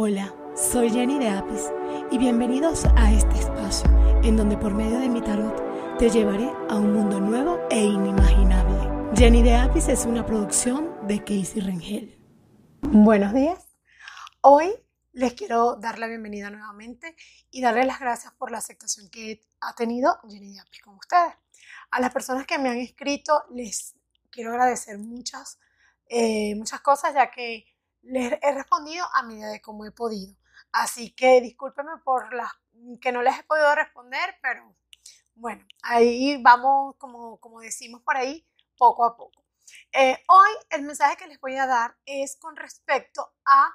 Hola, soy Jenny de Apis y bienvenidos a este espacio en donde por medio de mi tarot te llevaré a un mundo nuevo e inimaginable. Jenny de Apis es una producción de Casey Rengel. Buenos días. Hoy les quiero dar la bienvenida nuevamente y darle las gracias por la aceptación que ha tenido Jenny de Apis con ustedes. A las personas que me han escrito les quiero agradecer muchas, eh, muchas cosas ya que les he respondido a medida de cómo he podido. Así que discúlpenme por las que no les he podido responder, pero bueno, ahí vamos, como, como decimos por ahí, poco a poco. Eh, hoy el mensaje que les voy a dar es con respecto a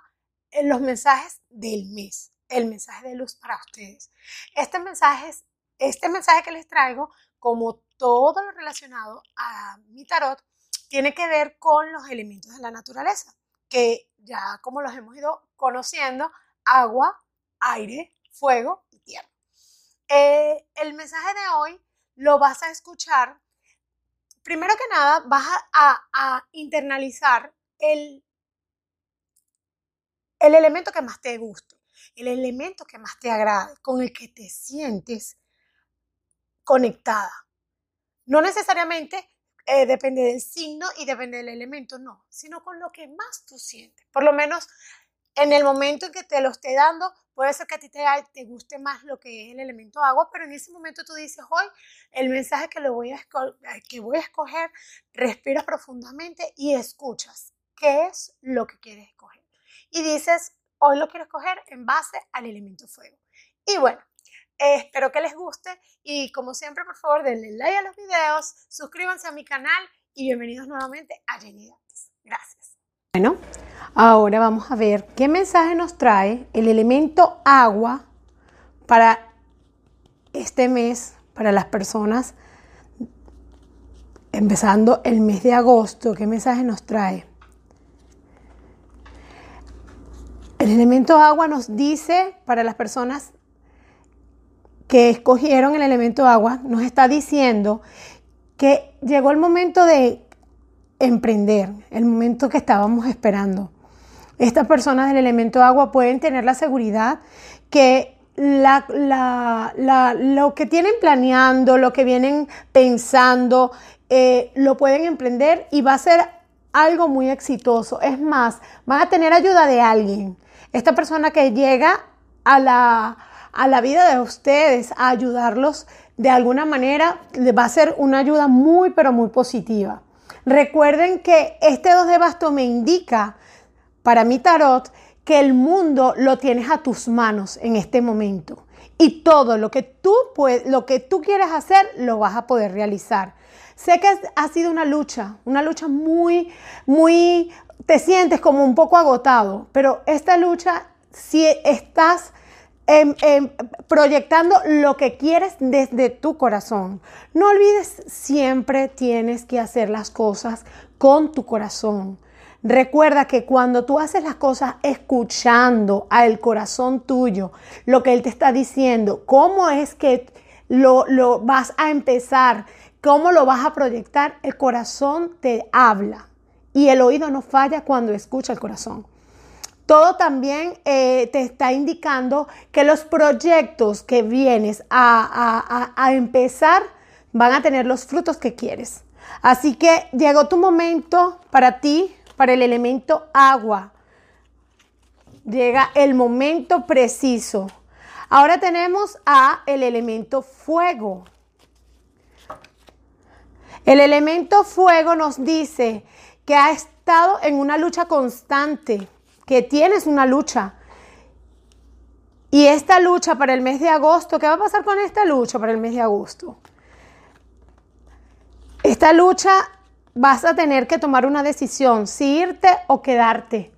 eh, los mensajes del mes, el mensaje de luz para ustedes. Este mensaje, este mensaje que les traigo, como todo lo relacionado a mi tarot, tiene que ver con los elementos de la naturaleza que ya como los hemos ido conociendo, agua, aire, fuego y tierra. Eh, el mensaje de hoy lo vas a escuchar. Primero que nada, vas a, internalizar el, el elemento que más te guste, el elemento que más te agrade, con el que te sientes conectada. No necesariamente eh, depende del signo y depende del elemento, no, sino con lo que más tú sientes. Por lo menos en el momento en que te lo esté dando, puede ser que a ti te, te guste más lo que es el elemento agua, pero en ese momento tú dices, hoy el mensaje que, lo voy a que voy a escoger, respiras profundamente y escuchas qué es lo que quieres escoger. Y dices, hoy lo quiero escoger en base al elemento fuego. Y bueno, espero que les guste y como siempre, por favor, denle like a los videos, suscríbanse a mi canal y bienvenidos nuevamente a Jenny Gracias. Bueno, ahora vamos a ver qué mensaje nos trae el elemento agua para este mes, para las personas empezando el mes de agosto. ¿Qué mensaje nos trae? El elemento agua nos dice para las personas que escogieron el elemento agua nos está diciendo que llegó el momento de emprender, el momento que estábamos esperando. Estas personas del elemento agua pueden tener la seguridad que lo que tienen planeando, lo que vienen pensando, eh, lo pueden emprender y va a ser algo muy exitoso. Es más, van a tener ayuda de alguien. Esta persona que llega a la, a la vida de ustedes, a ayudarlos de alguna manera, va a ser una ayuda muy, pero muy positiva. Recuerden que este 2 de basto me indica para mi tarot que el mundo lo tienes a tus manos en este momento. Y todo lo que tú, puedes, lo que tú quieres hacer lo vas a poder realizar. Sé que ha sido una lucha, una lucha muy, muy, te sientes como un poco agotado, pero esta lucha, si estás Em, em, proyectando lo que quieres desde tu corazón. No olvides, siempre tienes que hacer las cosas con tu corazón. Recuerda que cuando tú haces las cosas escuchando al corazón tuyo, lo que él te está diciendo, cómo es que lo, lo vas a empezar, cómo lo vas a proyectar, el corazón te habla. Y el oído no falla cuando escucha el corazón. Todo también eh, te está indicando que los proyectos que vienes a, empezar van a tener los frutos que quieres. Así que llegó tu momento para ti, para el elemento agua. Llega el momento preciso. Ahora tenemos a el elemento fuego. El elemento fuego nos dice que ha estado en una lucha constante que tienes una lucha. Y esta lucha para el mes de agosto, ¿qué va a pasar con esta lucha para el mes de agosto? Esta lucha vas a tener que tomar una decisión, si irte o quedarte.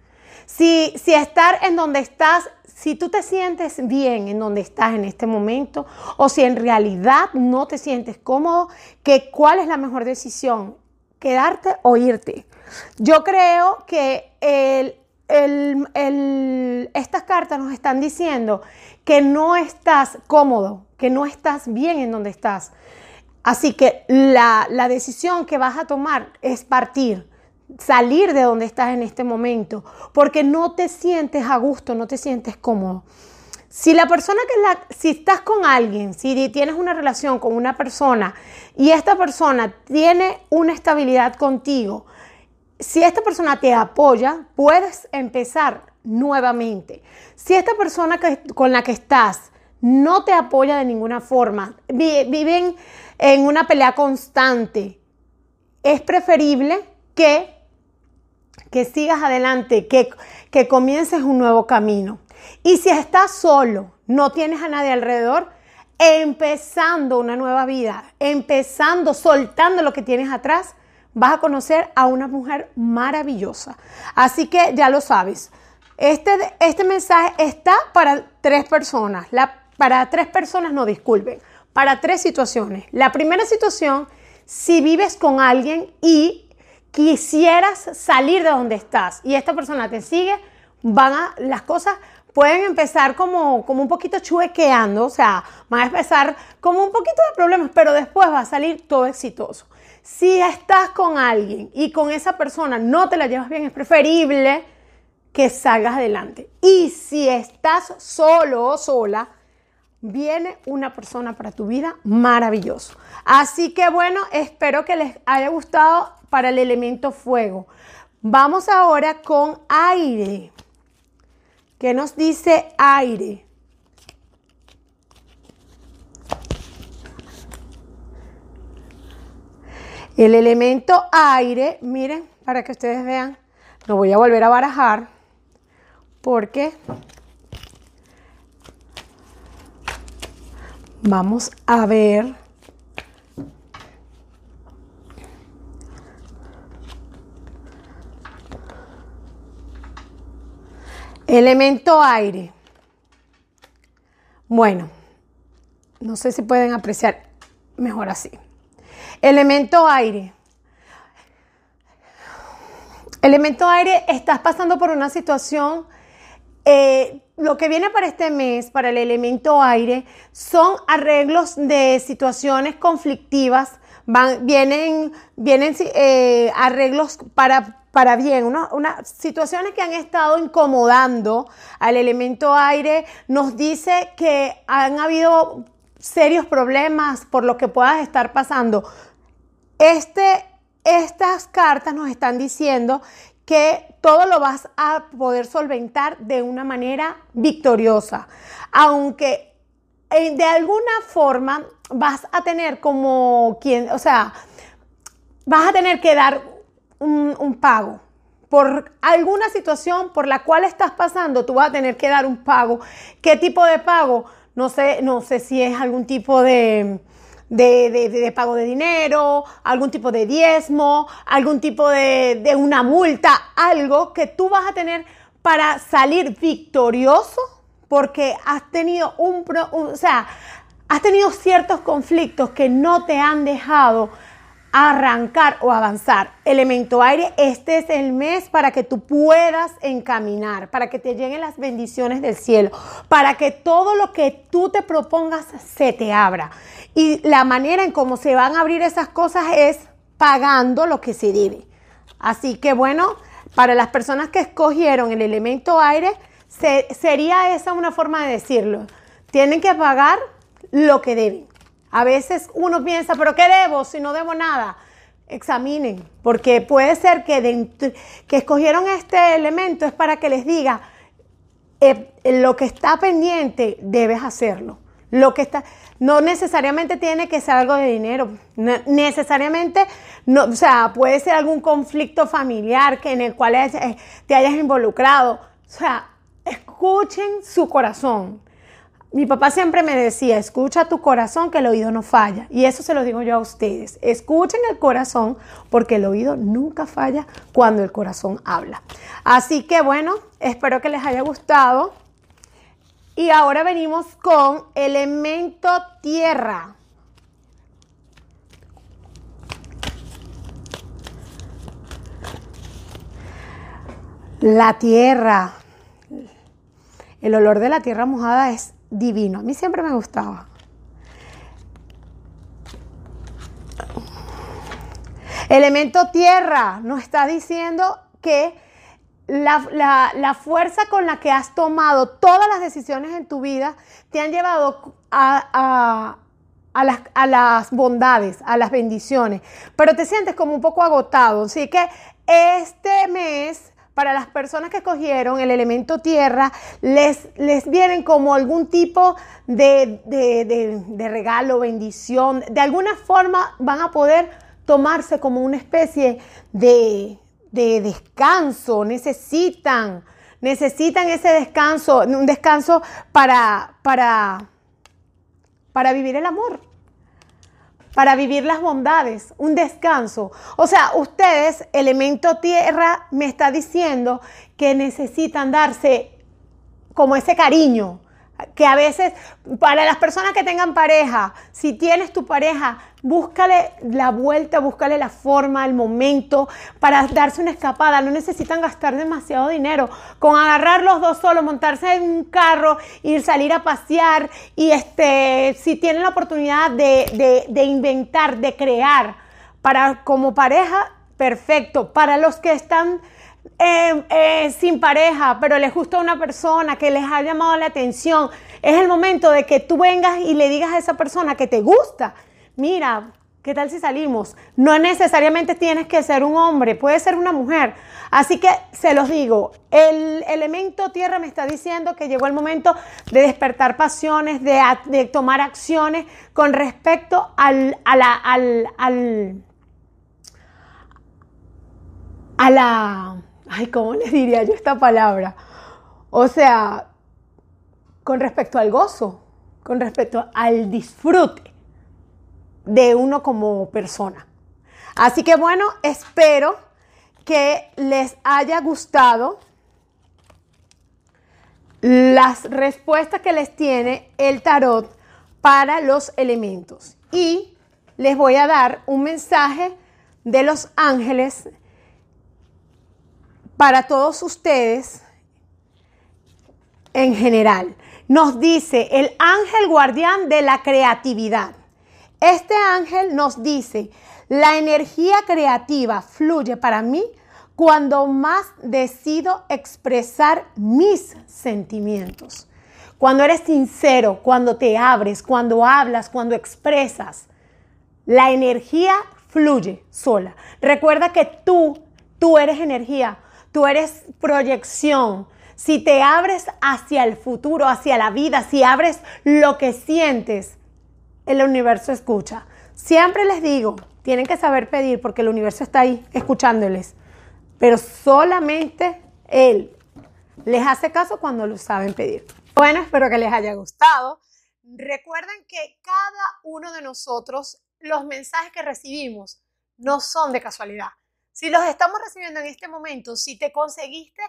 Si, si estar en donde estás, si tú te sientes bien en donde estás en este momento o si en realidad no te sientes cómodo, que cuál es la mejor decisión, quedarte o irte. Yo creo que el, estas cartas nos están diciendo que no estás cómodo, que no estás bien en donde estás. Así que la, decisión que vas a tomar es partir. salir de donde estás en este momento, porque no te sientes a gusto, no te sientes cómodo. Si la persona que la, si estás con alguien, si tienes una relación con una persona y esta persona tiene una estabilidad contigo, si esta persona te apoya, puedes empezar nuevamente. Si esta persona con la que estás no te apoya de ninguna forma, viven en una pelea constante, es preferible que, que sigas adelante, que, que comiences un nuevo camino. Y si estás solo, no tienes a nadie alrededor, empezando una nueva vida, empezando, soltando lo que tienes atrás, vas a conocer a una mujer maravillosa. Así que ya lo sabes. Este, este mensaje está para tres personas. Para tres personas, no disculpen. Para tres situaciones. La primera situación, si vives con alguien y quisieras salir de donde estás y esta persona te sigue, van a, las cosas pueden empezar como, como un poquito chuequeando, o sea, van a empezar como un poquito de problemas, pero después va a salir todo exitoso. Si estás con alguien y con esa persona no te la llevas bien, es preferible que salgas adelante. Y si estás solo o sola, viene una persona para tu vida maravilloso. Así que bueno, espero que les haya gustado para el elemento fuego. Vamos ahora con aire. ¿Qué nos dice aire? El elemento aire, miren, para que ustedes vean, lo voy a volver a barajar porque vamos a ver elemento aire. Bueno, no sé si pueden apreciar mejor así. Elemento aire. Elemento aire, estás pasando por una situación, eh, lo que viene para este mes, para el elemento aire, son arreglos de situaciones conflictivas, vienen, vienen eh, arreglos para, para bien, unas situaciones que han estado incomodando al elemento aire, nos dice que han habido serios problemas por lo que puedas estar pasando. Este, estas cartas nos están diciendo que todo lo vas a poder solventar de una manera victoriosa, aunque eh, de alguna forma vas a tener como quien, o sea, vas a tener que dar un, un pago por alguna situación por la cual estás pasando, tú vas a tener que dar un pago. ¿Qué tipo de pago? No sé, no sé si es algún tipo de, de, pago de dinero, algún tipo de diezmo, algún tipo de, una multa, algo que tú vas a tener para salir victorioso porque has tenido un, o sea, has tenido ciertos conflictos que no te han dejado arrancar o avanzar. Elemento aire, este es el mes para que tú puedas encaminar, para que te lleguen las bendiciones del cielo, para que todo lo que tú te propongas se te abra. Y la manera en cómo se van a abrir esas cosas es pagando lo que se debe. Así que bueno, para las personas que escogieron el elemento aire, sería esa una forma de decirlo. Tienen que pagar lo que deben. A veces uno piensa, pero ¿qué debo si no debo nada? Examinen, porque puede ser que, que escogieron este elemento es para que les diga, eh, lo que está pendiente debes hacerlo. Lo que está, no necesariamente tiene que ser algo de dinero, necesariamente, no, o sea, puede ser algún conflicto familiar que en el cual eh, te hayas involucrado. O sea, escuchen su corazón. Mi papá siempre me decía, escucha tu corazón que el oído no falla. Y eso se lo digo yo a ustedes. Escuchen el corazón porque el oído nunca falla cuando el corazón habla. Así que bueno, espero que les haya gustado. Y ahora venimos con elemento tierra. La tierra. El olor de la tierra mojada es divino. A mí siempre me gustaba. Elemento tierra nos está diciendo que la, fuerza con la que has tomado todas las decisiones en tu vida te han llevado a, las, a, las, bondades, a las bendiciones, pero te sientes como un poco agotado. Así que este mes para las personas que cogieron el elemento tierra, les, les vienen como algún tipo de, de, regalo, bendición. De alguna forma van a poder tomarse como una especie de, descanso. Necesitan, necesitan ese descanso, un descanso para, para, para vivir el amor para vivir las bondades, un descanso. O sea, ustedes, elemento tierra, me está diciendo que necesitan darse como ese cariño, que a veces, para las personas que tengan pareja, si tienes tu pareja, búscale la vuelta, búscale la forma, el momento para darse una escapada. No necesitan gastar demasiado dinero. Con agarrar los dos solos, montarse en un carro, ir salir a pasear y este, si tienen la oportunidad de, de inventar, de crear, para como pareja, perfecto. Para los que están eh, eh, sin pareja, pero les gusta una persona que les ha llamado la atención, es el momento de que tú vengas y le digas a esa persona que te gusta, mira, ¿qué tal si salimos? No necesariamente tienes que ser un hombre, puede ser una mujer. Así que se los digo, el elemento tierra me está diciendo que llegó el momento de despertar pasiones, de, tomar acciones con respecto al, a la, al, a la ay, ¿cómo les diría yo esta palabra? O sea, con respecto al gozo, con respecto al disfrute de uno como persona. Así que bueno, espero que les haya gustado las respuestas que les tiene el tarot para los elementos. Y les voy a dar un mensaje de los ángeles para todos ustedes en general. Nos dice el ángel guardián de la creatividad. Este ángel nos dice, la energía creativa fluye para mí cuando más decido expresar mis sentimientos. Cuando eres sincero, cuando te abres, cuando hablas, cuando expresas, la energía fluye sola. Recuerda que tú, tú eres energía. Tú eres proyección. Si te abres hacia el futuro, hacia la vida, si abres lo que sientes, el universo escucha. Siempre les digo, tienen que saber pedir porque el universo está ahí escuchándoles. Pero solamente Él les hace caso cuando lo saben pedir. Bueno, espero que les haya gustado. Recuerden que cada uno de nosotros, los mensajes que recibimos no son de casualidad. Si los estamos recibiendo en este momento, si te conseguiste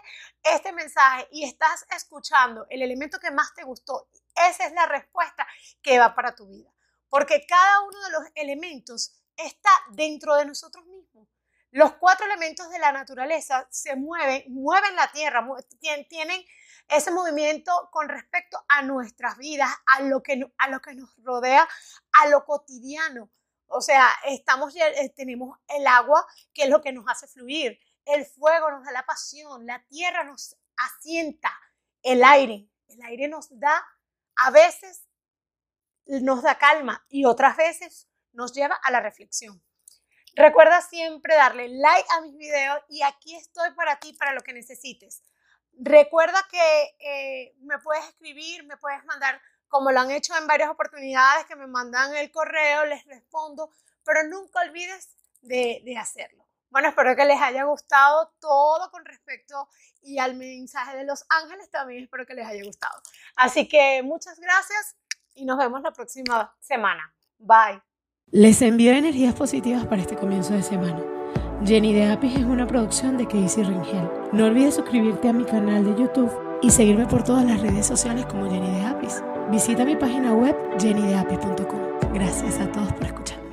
este mensaje y estás escuchando el elemento que más te gustó, esa es la respuesta que va para tu vida. Porque cada uno de los elementos está dentro de nosotros mismos. Los cuatro elementos de la naturaleza se mueven, mueven la tierra, tienen ese movimiento con respecto a nuestras vidas, a lo que, a lo que nos rodea, a lo cotidiano. O sea, estamos, eh, tenemos el agua, que es lo que nos hace fluir. El fuego nos da la pasión, la tierra nos asienta, el aire. El aire nos da, a veces nos da calma y otras veces nos lleva a la reflexión. Recuerda siempre darle like a mis videos y aquí estoy para ti, para lo que necesites. Recuerda que eh, me puedes escribir, me puedes mandar como lo han hecho en varias oportunidades que me mandan el correo, les respondo, pero nunca olvides de, hacerlo. Bueno, espero que les haya gustado todo con respecto y al mensaje de los ángeles también espero que les haya gustado. Así que muchas gracias y nos vemos la próxima semana. Bye. Les envío energías positivas para este comienzo de semana. Jenny de Apis es una producción de Casey Ringel. No olvides suscribirte a mi canal de YouTube y seguirme por todas las redes sociales como Jenny de Apis. Visita mi página web jennydeapi.com. Gracias a todos por escuchar.